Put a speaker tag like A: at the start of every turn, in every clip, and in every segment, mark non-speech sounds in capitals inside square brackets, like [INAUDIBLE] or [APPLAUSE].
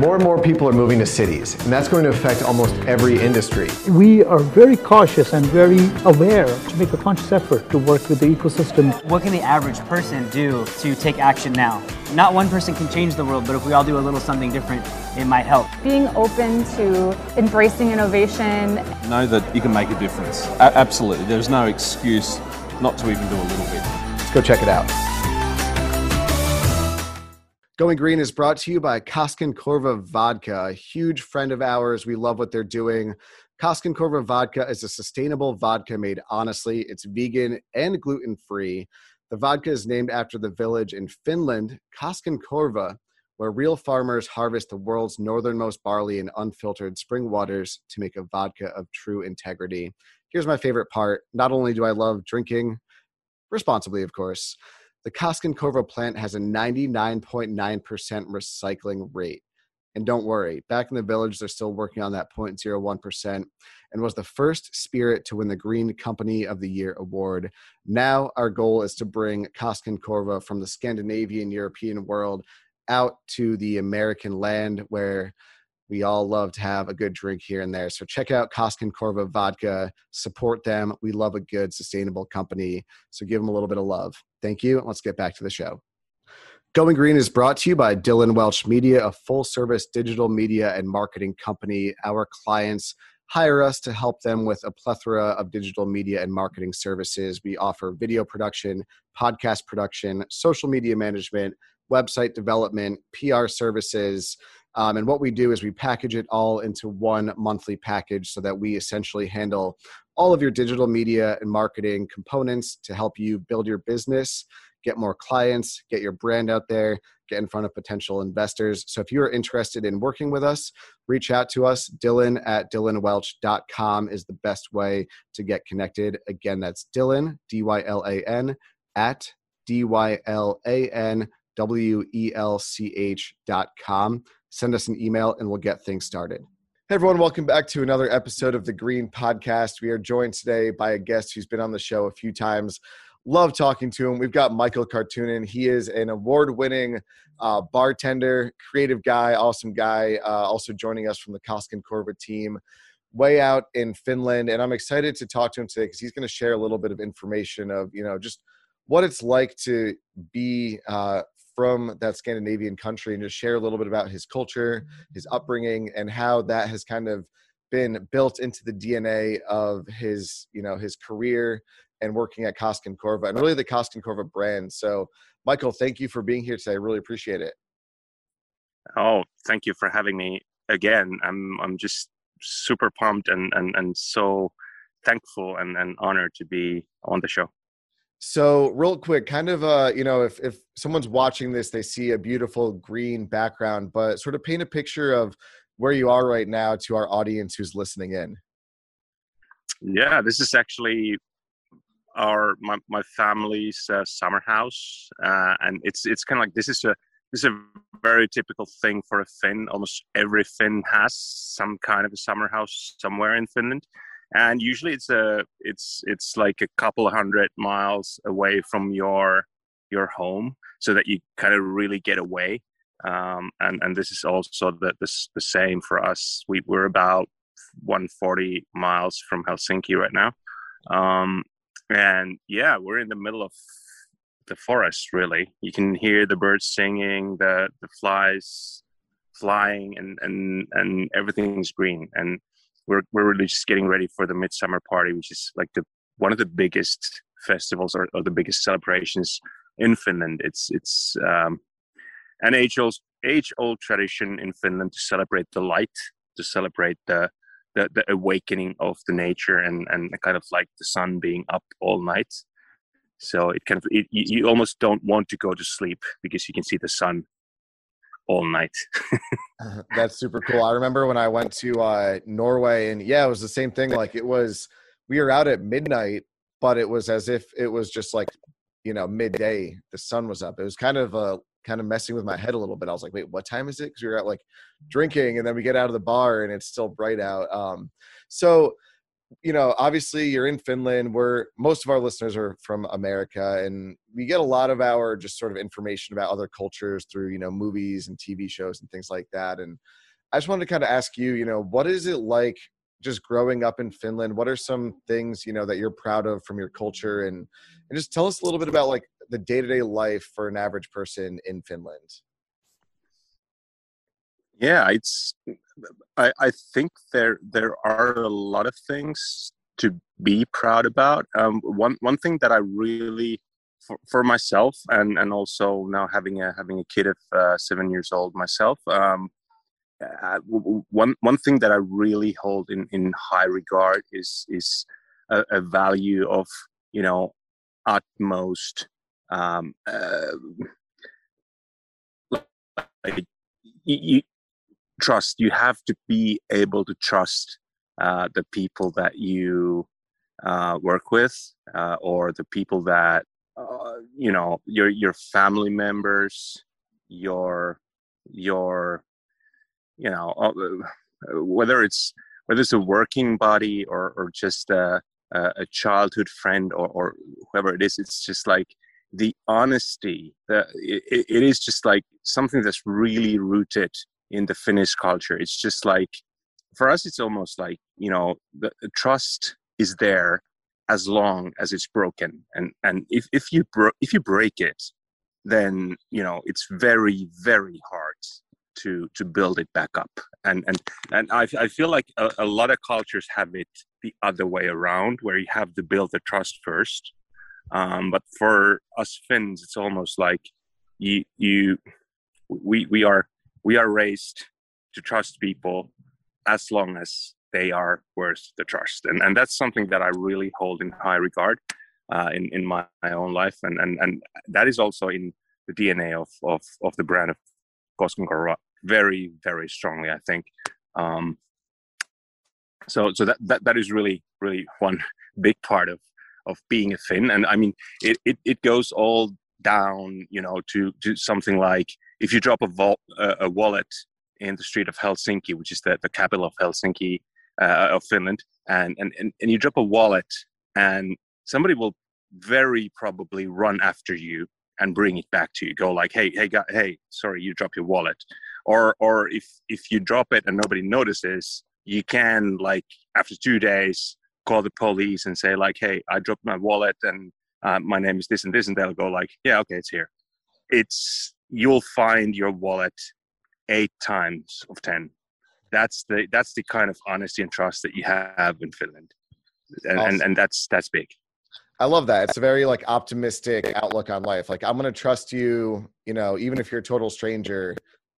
A: More and more people are moving to cities, and that's going to affect almost every industry.
B: We are very cautious and very aware to make a conscious effort to work with the ecosystem.
C: What can the average person do to take action now? Not one person can change the world, but if we all do a little something different, it might help.
D: Being open to embracing innovation.
E: Know that you can make a difference. A- absolutely. There's no excuse not to even do a little bit.
A: Let's go check it out. Going Green is brought to you by Koskenkorva Korva Vodka, a huge friend of ours. We love what they're doing. Koskenkorva Korva Vodka is a sustainable vodka made honestly. It's vegan and gluten free. The vodka is named after the village in Finland, Koskin Korva, where real farmers harvest the world's northernmost barley in unfiltered spring waters to make a vodka of true integrity. Here's my favorite part. Not only do I love drinking, responsibly, of course, the Koskenkorva plant has a 99.9% recycling rate. And don't worry, back in the village, they're still working on that 0.01% and was the first spirit to win the Green Company of the Year award. Now, our goal is to bring Koskenkorva from the Scandinavian European world out to the American land where we all love to have a good drink here and there. So check out Koskenkorva Vodka. Support them. We love a good, sustainable company. So give them a little bit of love. Thank you. And Let's get back to the show. Going Green is brought to you by Dylan Welch Media, a full service digital media and marketing company. Our clients hire us to help them with a plethora of digital media and marketing services. We offer video production, podcast production, social media management, website development, PR services. Um, and what we do is we package it all into one monthly package so that we essentially handle all of your digital media and marketing components to help you build your business, get more clients, get your brand out there, get in front of potential investors. So if you're interested in working with us, reach out to us. Dylan at dylanwelch.com is the best way to get connected. Again, that's Dylan, D Y L A N, at D Y L A N W E L C H dot com send us an email and we'll get things started. Hey everyone, welcome back to another episode of the Green Podcast. We are joined today by a guest who's been on the show a few times. Love talking to him. We've got Mikael Karttunen. He is an award-winning uh, bartender, creative guy, awesome guy. Uh, also joining us from the Koskenkorva team, way out in Finland. And I'm excited to talk to him today because he's going to share a little bit of information of you know just what it's like to be uh, from that Scandinavian country and just share a little bit about his culture, mm-hmm. his upbringing, and how that has kind of been built into the DNA of his, you know, his career and working at and Corva and really the Koskenkorva brand. So, Mikael, thank you for being here today. I really appreciate it.
F: Oh, thank you for having me again. I'm I'm just super pumped and and and so thankful and, and honored to be on the show.
A: So, real quick, kind of, uh, you know, if if someone's watching this, they see a beautiful green background, but sort of paint a picture of where you are right now to our audience who's listening in.
F: Yeah, this is actually our my my family's uh, summer house, uh, and it's it's kind of like this is a this is a very typical thing for a Finn. Almost every Finn has some kind of a summer house somewhere in Finland and usually it's a it's it's like a couple hundred miles away from your your home so that you kind of really get away. Um, and and this is also the, the, the same for us. We, we're about 140 miles from helsinki right now. Um, and yeah we're in the middle of the forest really. You can hear the birds singing the the flies flying and and and everything's green. And we're we're really just getting ready for the midsummer party, which is like the one of the biggest festivals or, or the biggest celebrations in Finland. It's it's um, an age old age old tradition in Finland to celebrate the light, to celebrate the the, the awakening of the nature and and kind of like the sun being up all night. So it kind of it, you almost don't want to go to sleep because you can see the sun all night. [LAUGHS] [LAUGHS]
A: That's super cool. I remember when I went to uh, Norway, and yeah, it was the same thing. Like it was, we were out at midnight, but it was as if it was just like, you know, midday. The sun was up. It was kind of uh, kind of messing with my head a little bit. I was like, wait, what time is it? Because we were out like drinking, and then we get out of the bar, and it's still bright out. Um, so
G: you know, obviously you're in Finland. Where most of our listeners are from America, and we get a lot of our just sort of information about other cultures through you know movies and TV shows and things like that. And I just wanted to kind of ask you, you know, what is it like just growing up in Finland? What are some things you know that you're proud of from your culture, and and just tell us a little bit about like the day to day life for an average person in Finland.
F: Yeah, it's. I, I think there there are a lot of things to be proud about. Um, one one thing that I really for, for, myself and and also now having a having a kid of uh, seven years old myself. Um, uh, one one thing that I really hold in in high regard is is a, a value of you know utmost um, uh, like you, trust you have to be able to trust uh, the people that you uh, work with uh, or the people that uh, you know your your family members your your you know uh, whether it's whether it's a working body or or just a, a childhood friend or, or whoever it is it's just like the honesty the, it, it is just like something that's really rooted in the Finnish culture. It's just like for us, it's almost like you know the, the trust is there as long as it's broken, and and if if you bro- if you break it, then you know it's very very hard to to build it back up. And and and I I feel like a, a lot of cultures have it the other way around, where you have to build the trust first. Um, but for us Finns, it's almost like you you we we are we are raised to trust people as long as they are worth the trust. And and that's something that i really hold in high regard uh, in in my, my, own life. And and and that is also in the dna of of of the brand of Koskenkorva very very strongly i think. Um so so that that, that is really really one big part of of being a Finn. And i mean it, it it goes all down you know to to something like if you drop a, vault, uh, a wallet in the street of Helsinki, which is the, the capital of Helsinki uh, of Finland, and, and, and, and you drop a wallet, and somebody will very probably run after you and bring it back to you. Go like, hey, hey, guy, hey, sorry, you dropped your wallet. Or or if if you drop it and nobody notices, you can like after two days call the police and say like, hey, I dropped my wallet and uh, my name is this and this, and they'll go like, yeah, okay, it's here. It's you'll find your wallet eight times of 10 that's the that's the kind of honesty and trust that you have in finland. And awesome. and, and that's that's big.
G: I love that. It's a very like optimistic outlook on life. Like i'm going to trust you you know even if you're a total stranger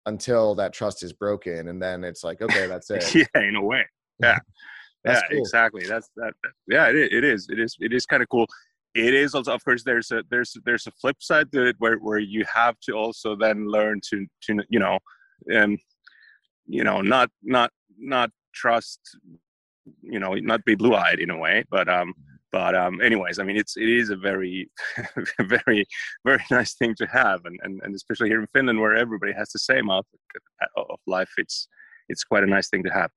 G: until that trust is broken and then it's like okay that's [LAUGHS] it.
F: Yeah in a way. Yeah. [LAUGHS] Yeah cool. exactly. That's that, that yeah it is, it is. It is it is kind of cool it is also of course there's a there's there's a flip side to it where where you have to also then learn to to you know um you know not not not trust you know not be blue eyed in a way but um but um anyways i mean it's it is a very [LAUGHS] very very nice thing to have and, and and especially here in finland where everybody has the same outlook of life it's it's quite a nice thing to have.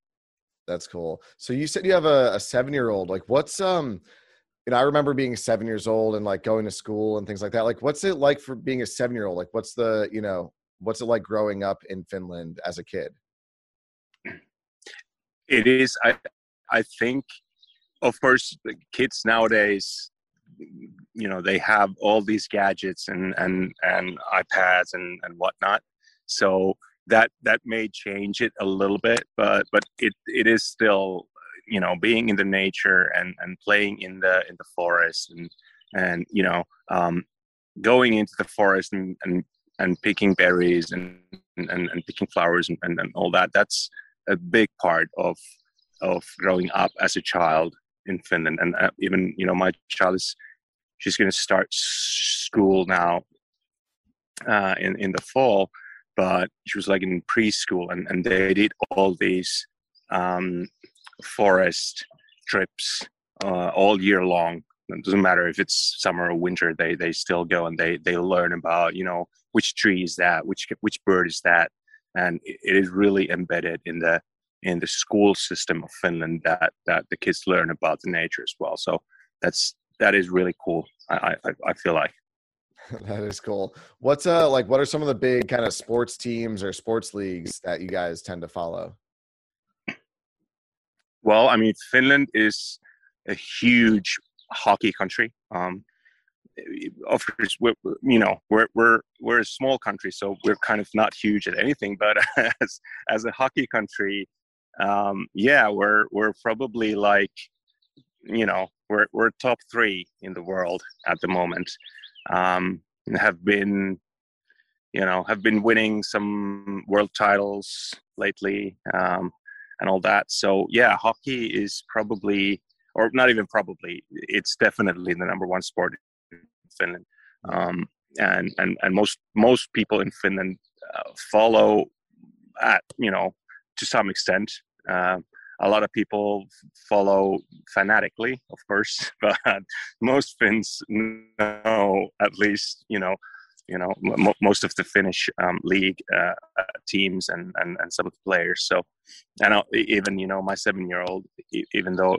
G: That's cool. So you said you have a, a seven year old like what's um you know, I remember being seven years old and like going to school and things like that. Like, what's it like for being a seven year old? Like, what's the, you know, what's it like growing up in Finland as a kid?
F: It is. I, I think, of course, the kids nowadays, you know, they have all these gadgets and and and iPads and and whatnot. So that that may change it a little bit, but but it it is still you know being in the nature and and playing in the in the forest and and you know um, going into the forest and and, and picking berries and and, and picking flowers and, and, and all that that's a big part of of growing up as a child in Finland. And uh, even you know my child is she's going to start school now uh, in in the fall but she was like in preschool and, and they did all these um, forest trips uh, all year long. It doesn't matter if it's summer or winter. They they still go and they they learn about you know which tree is that, which which bird is that, and it is really embedded in the in the school system of Finland that that the kids learn about the nature as well. So that's that is really cool. I I, I feel like [LAUGHS]
G: that is cool. What's uh like? What are some of the big kind of sports teams or sports leagues that you guys tend to follow?
F: Well, I mean, Finland is a huge hockey country. Um, of course, we're, you know, we're we're we're a small country, so we're kind of not huge at anything. But [LAUGHS] as as a hockey country, um, yeah, we're we're probably like, you know, we're we're top three in the world at the moment. Um, have been, you know, have been winning some world titles lately, um, and all that. So yeah, hockey is probably, or not even probably, it's definitely the number one sport in Finland. Um, and and and most most people in Finland uh, follow at you know to some extent. Uh, a lot of people follow fanatically, of course, [LAUGHS] but most Finns know at least you know you know m- most of the Finnish um, league uh, uh, teams and, and and some of the players. So, and even you know my seven year old, even though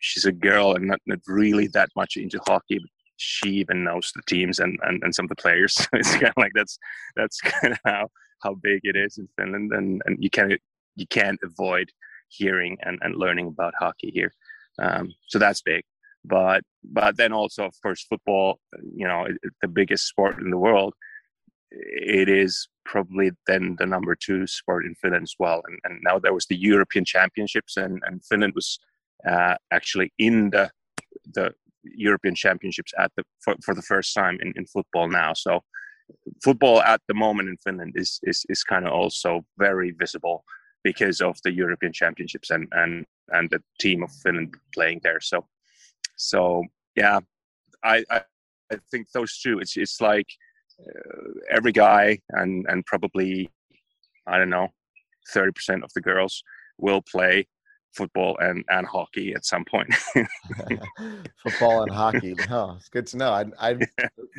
F: she's a girl and not, not really that much into hockey, she even knows the teams and, and, and some of the players. [LAUGHS] it's kind of like that's that's [LAUGHS] kind of how how big it is in Finland, and and you can't you can't avoid hearing and, and learning about hockey here. Um, so that's big. But but then also of course football, you know, the biggest sport in the world. It is probably then the number two sport in Finland as well. And, and now there was the European Championships, and, and Finland was uh, actually in the the European Championships at the for, for the first time in, in football now. So football at the moment in Finland is is, is kind of also very visible because of the European Championships and and and the team of Finland playing there. So so yeah, I I, I think those two. It's it's like uh, every guy and and probably I don't know thirty percent of the girls will play football and, and hockey at some point. [LAUGHS] [LAUGHS]
G: football and hockey. Oh, it's good to know. I, I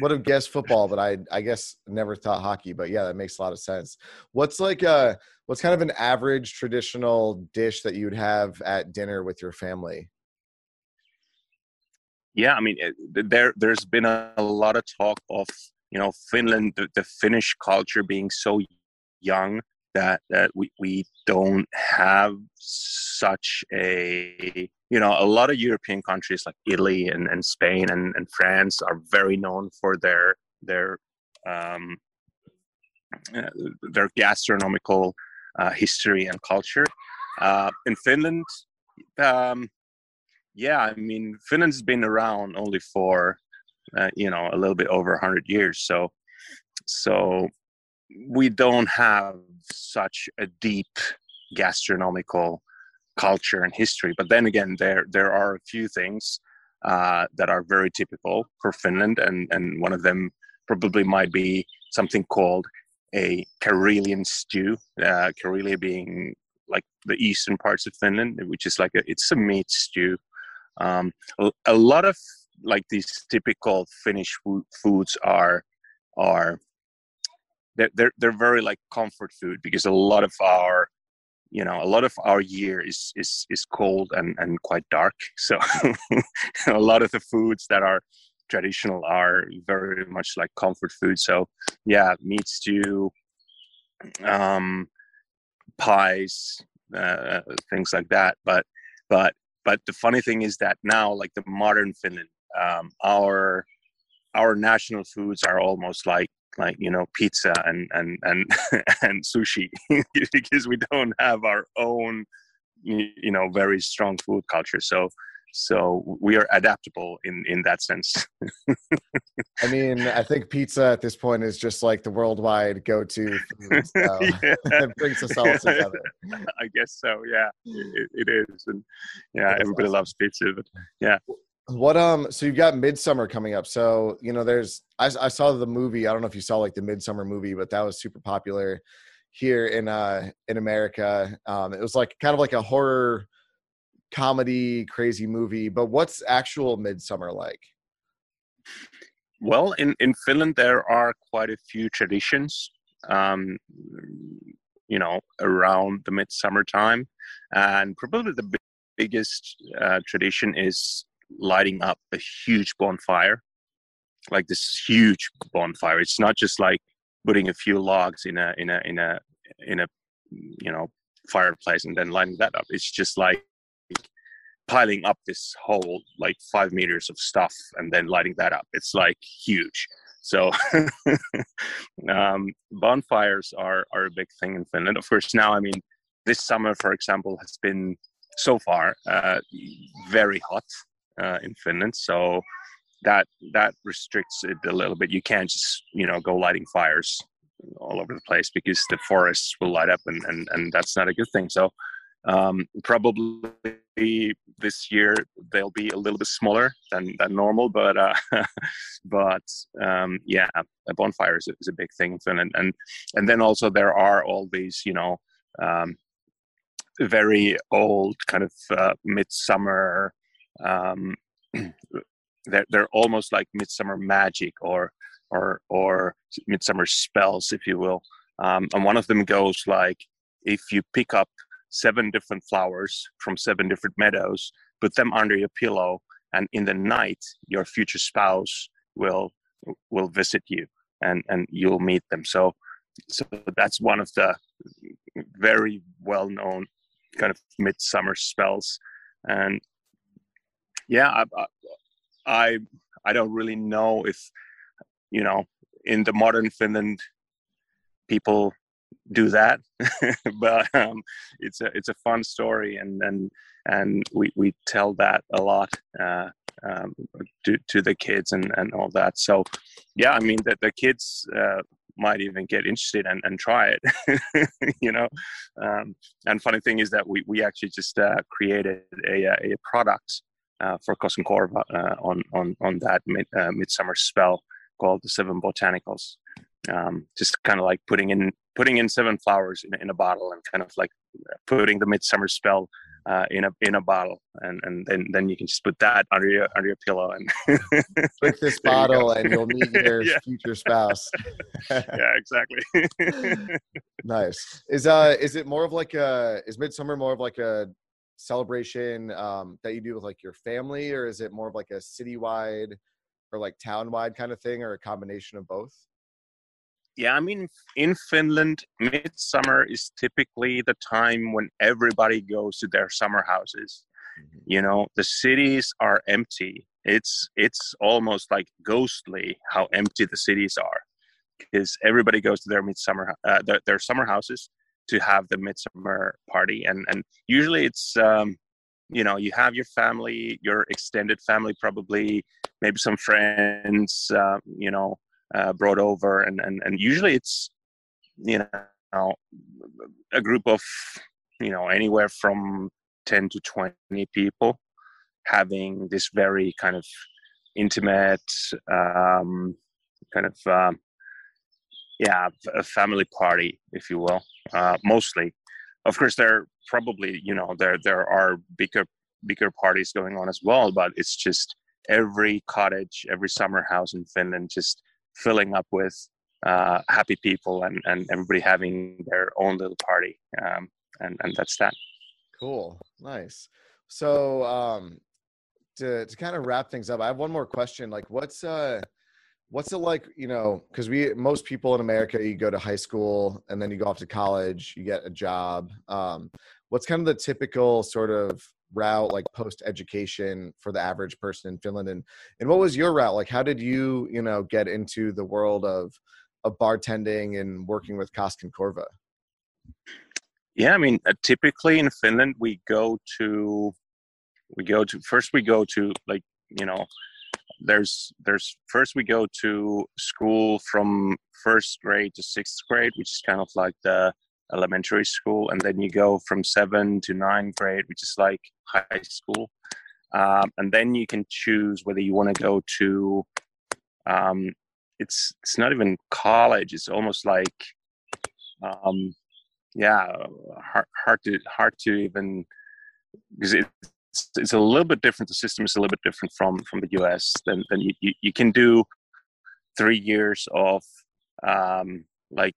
G: would have guessed football, but I I guess never thought hockey. But yeah, that makes a lot of sense. What's like uh what's kind of an average traditional dish that you'd have at dinner with your family?
F: Yeah, I mean, there there's been a, a lot of talk of you know Finland, the, the Finnish culture being so young that that we, we don't have such a you know a lot of european countries like italy and, and spain and, and france are very known for their their um, uh, their gastronomical uh, history and culture. Uh, in finland um, yeah i mean finland's been around only for uh, you know a little bit over 100 years so so we don't have such a deep gastronomical culture and history. But then again, there there are a few things uh, that are very typical for Finland, and and one of them probably might be something called a Karelian stew. Uh, Karelia being like the eastern parts of Finland, which is like a it's a meat stew. Um, a, lot of like these typical Finnish foods are are they're, they're, they're very like comfort food because a lot of our you know a lot of our year is is is cold and and quite dark. [LAUGHS] So a lot of the foods that are traditional are very much like comfort food. So yeah meat stew um pies uh, things like that. But but but the funny thing is that now like the modern finland um our our national foods are almost like like you know pizza and and and [LAUGHS] and sushi [LAUGHS] because we don't have our own you know very strong food culture. So so we are adaptable in in that sense [LAUGHS]
G: i mean i think pizza at this point is just like the worldwide go-to food [LAUGHS] so yeah. [LAUGHS] it brings us all together
F: i guess so yeah it, it is and yeah everybody awesome. loves pizza but yeah
G: what um? So you've got Midsummer coming up. So you know, there's I, I saw the movie. I don't know if you saw like the Midsummer movie, but that was super popular here in uh in America. Um, it was like kind of like a horror comedy crazy movie. But what's actual Midsummer like?
F: Well, in in Finland there are quite a few traditions. Um, you know around the midsummer time and probably the biggest uh, tradition is lighting up a huge bonfire like this huge bonfire it's not just like putting a few logs in a in a in a in a you know fireplace and then lighting that up it's just like piling up this whole like five meters of stuff and then lighting that up it's like huge so [LAUGHS] um, bonfires are are a big thing in Finland. Of course, now I mean, this summer, for example, has been so far uh, very hot uh, in Finland. So that that restricts it a little bit. You can't just you know go lighting fires all over the place because the forests will light up, and and, and that's not a good thing. So um, probably this year they'll be a little bit smaller than, than normal, but uh, [LAUGHS] but um, yeah, a bonfire is a, is a, big thing in Finland, and and then also there are all these you know um, very old kind of uh, midsummer. Um, [CLEARS THROAT] they're they're almost like midsummer magic or or or midsummer spells, if you will. Um, and one of them goes like if you pick up seven different flowers from seven different meadows, put them under your pillow, and in the night your future spouse will will visit you and and you'll meet them. So so that's one of the very well known kind of midsummer spells, and yeah, I, I I don't really know if you know in the modern Finland people do that. [LAUGHS] But um, it's a it's a fun story and and and we we tell that a lot uh, um, to to the kids and and all that. So yeah i mean that the kids uh, might even get interested and, and try it [LAUGHS] you know? Um, and funny thing is that we we actually just uh, created a a product uh, for Koskenkorva uh, on on on that mid, uh, midsummer spell called the Seven Botanicals um, just kind of like putting in putting in seven flowers in, in a bottle and kind of like putting the midsummer spell uh, in a in a bottle, and and then then you can just put that under your under your pillow and
G: drink this [LAUGHS] bottle, you and you'll meet your [LAUGHS] yeah. future spouse. [LAUGHS]
F: yeah, exactly.
G: nice. Is uh is it more of like a is midsummer more of like a celebration um, that you do with like your family, or is it more of like a citywide or like town-wide kind of thing, or a combination of both?
F: Yeah, I mean, in Finland, midsummer is typically the time when everybody goes to their summer houses. Mm-hmm. You know, the cities are empty. It's it's almost like ghostly how empty the cities are, because everybody goes to their midsummer uh, their, their summer houses to have the midsummer party, and and usually it's um, you know you have your family, your extended family, probably maybe some friends, uh, you know uh, brought over, and, and and usually it's you know a group of you know anywhere from 10 to 20 people having this very kind of intimate um, kind of um, yeah a family party if you will uh, mostly. Of course there probably you know there there are bigger bigger parties going on as well but it's just every cottage every summer house in finland just filling up with uh, happy people and, and everybody having their own little party. Um, and, and that's that.
G: Cool. Nice. So, um, to, to kind of wrap things up, I have one more question. Like what's, uh, what's it like, you know, cause we, most people in America, you go to high school and then you go off to college, you get a job. Um, what's kind of the typical sort of route like post education for the average person in Finland and and what was your route? Like how did you you know get into the world of of bartending and working with Koskenkorva
F: yeah i mean uh, typically in Finland we go to we go to first we go to like you know there's there's first we go to school from first grade to sixth grade which is kind of like the elementary school, and then you go from seven to nine grade, which is like high school. Um, and then you can choose whether you want to go to. Um, it's it's not even college. It's almost like, um, yeah, hard, hard to hard to even because it's it's a little bit different. The system is a little bit different from from the U.S. Then then you, you, you can do three years of um, like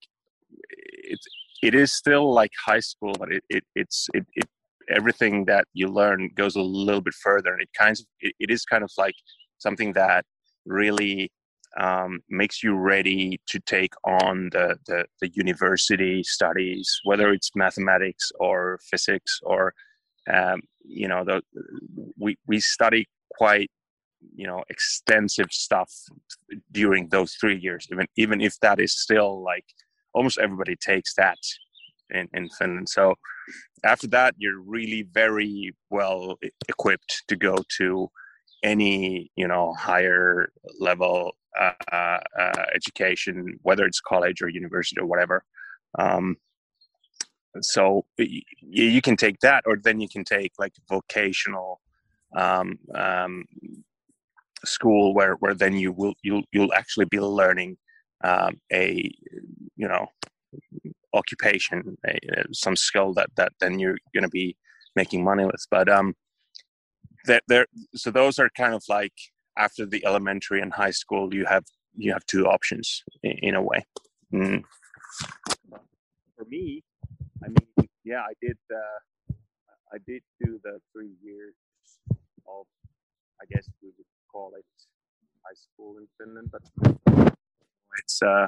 F: it's it is still like high school, but it, it it's it, it everything that you learn goes a little bit further, and it kind of it, it is kind of like something that really um, makes you ready to take on the, the, the university studies, whether it's mathematics or physics or um, you know the, we we study quite you know extensive stuff during those three years even even if that is still like almost everybody takes that in, in finland. So after that you're really very well equipped to go to any you know higher level uh, uh, education whether it's college or university or whatever. Um, so you can take that or then you can take like vocational um, um, school where where then you will you'll you'll actually be learning um, a you know occupation a, some skill that that then you're going to be making money with but um there there so those are kind of like after the elementary and high school you have you have two options in, in a way mm. for me i mean yeah i did uh, i did do the three years of i guess we would call it high school in Finland, but it's uh,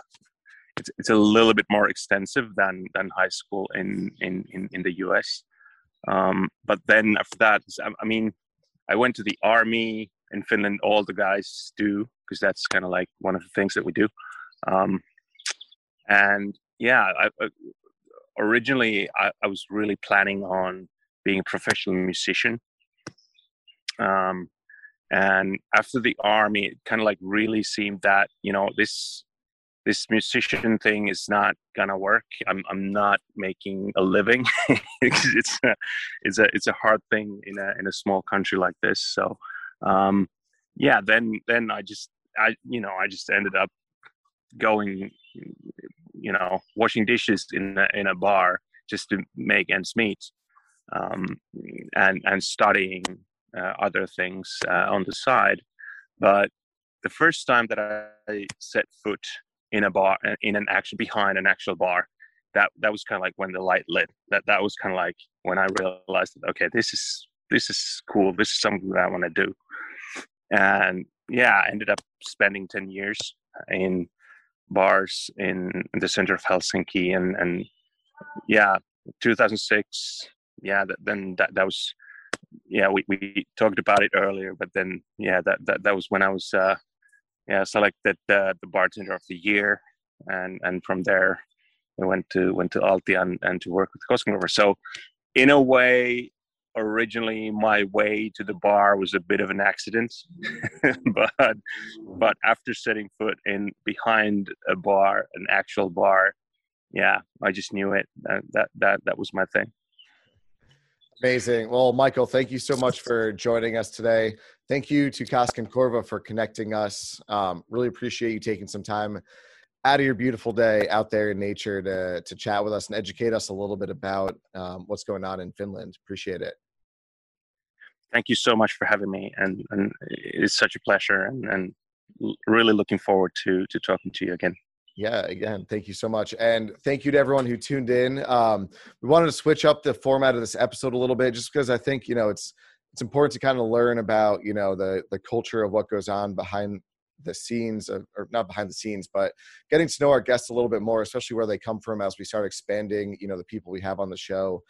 F: it's it's a little bit more extensive than than high school in in in, in the U.S. Um, but then after that, I mean, I went to the army in Finland. All the guys do because that's kind of like one of the things that we do. Um, and yeah, I, I, originally I, I, was really planning on being a professional musician. Um, and after the army it kind of like really seemed that you know this this musician thing is not gonna work. I'm i'm not making a living. [LAUGHS] It's a, it's a it's a hard thing in a in a small country like this. So um yeah then then i just i you know i just ended up going you know washing dishes in a, in a bar just to make ends meet um and and studying uh, other things uh, on the side. But the first time that I set foot in a bar, uh, in an actual behind an actual bar, that that was kind of like when the light lit. That that was kind of like when I realized that okay, this is this is cool. This is something that I want to do. And yeah, I ended up spending ten years in bars in, in the center of Helsinki, and and yeah, 2006. Yeah, that, then that that was yeah, we, we talked about it earlier, but then yeah, that that, that was when I was uh, yeah selected uh, the bartender of the year, and and from there I went to went to Altia and, and to work with Koskenkorva. So in a way, originally my way to the bar was a bit of an accident, [LAUGHS] but but after setting foot in behind a bar, an actual bar, yeah, I just knew it. That that, that was my thing.
G: Amazing. Well, Mikael, thank you so much for joining us today. Thank you to Koskenkorva for connecting us. Um, really appreciate you taking some time out of your beautiful day out there in nature to to chat with us and educate us a little bit about um, what's going on in Finland. Appreciate it.
F: Thank you so much for having me, and and it's such a pleasure, and and really looking forward to to talking to you again
G: yeah again thank you so much and thank you to everyone who tuned in. Um, we wanted to switch up the format of this episode a little bit just because i think you know it's it's important to kind of learn about you know the the culture of what goes on behind the scenes of, or not behind the scenes but getting to know our guests a little bit more especially where they come from as we start expanding you know the people we have on the show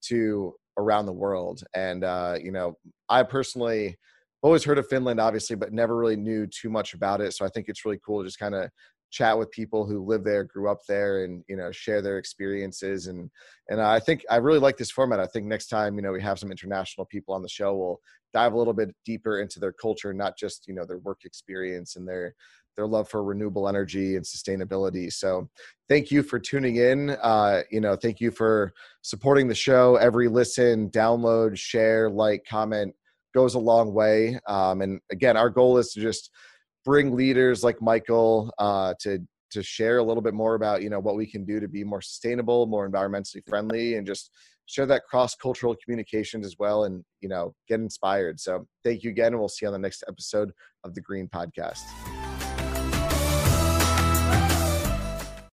G: to around the world. And uh, you know i personally always heard of finland obviously but never really knew too much about it. So i think it's really cool to just kind of chat with people who live there grew up there and you know share their experiences. And and i think i really like this format. I think next time you know we have some international people on the show we'll dive a little bit deeper into their culture not just you know their work experience and their their love for renewable energy and sustainability. So thank you for tuning in. Uh, you know thank you for supporting the show. Every listen download share like comment goes a long way. Um, and again our goal is to just bring leaders like Mikael uh, to to share a little bit more about you know what we can do to be more sustainable, more environmentally friendly, and just share that cross cultural communications as well, and you know get inspired. So thank you again, and we'll see you on the next episode of the Green Podcast.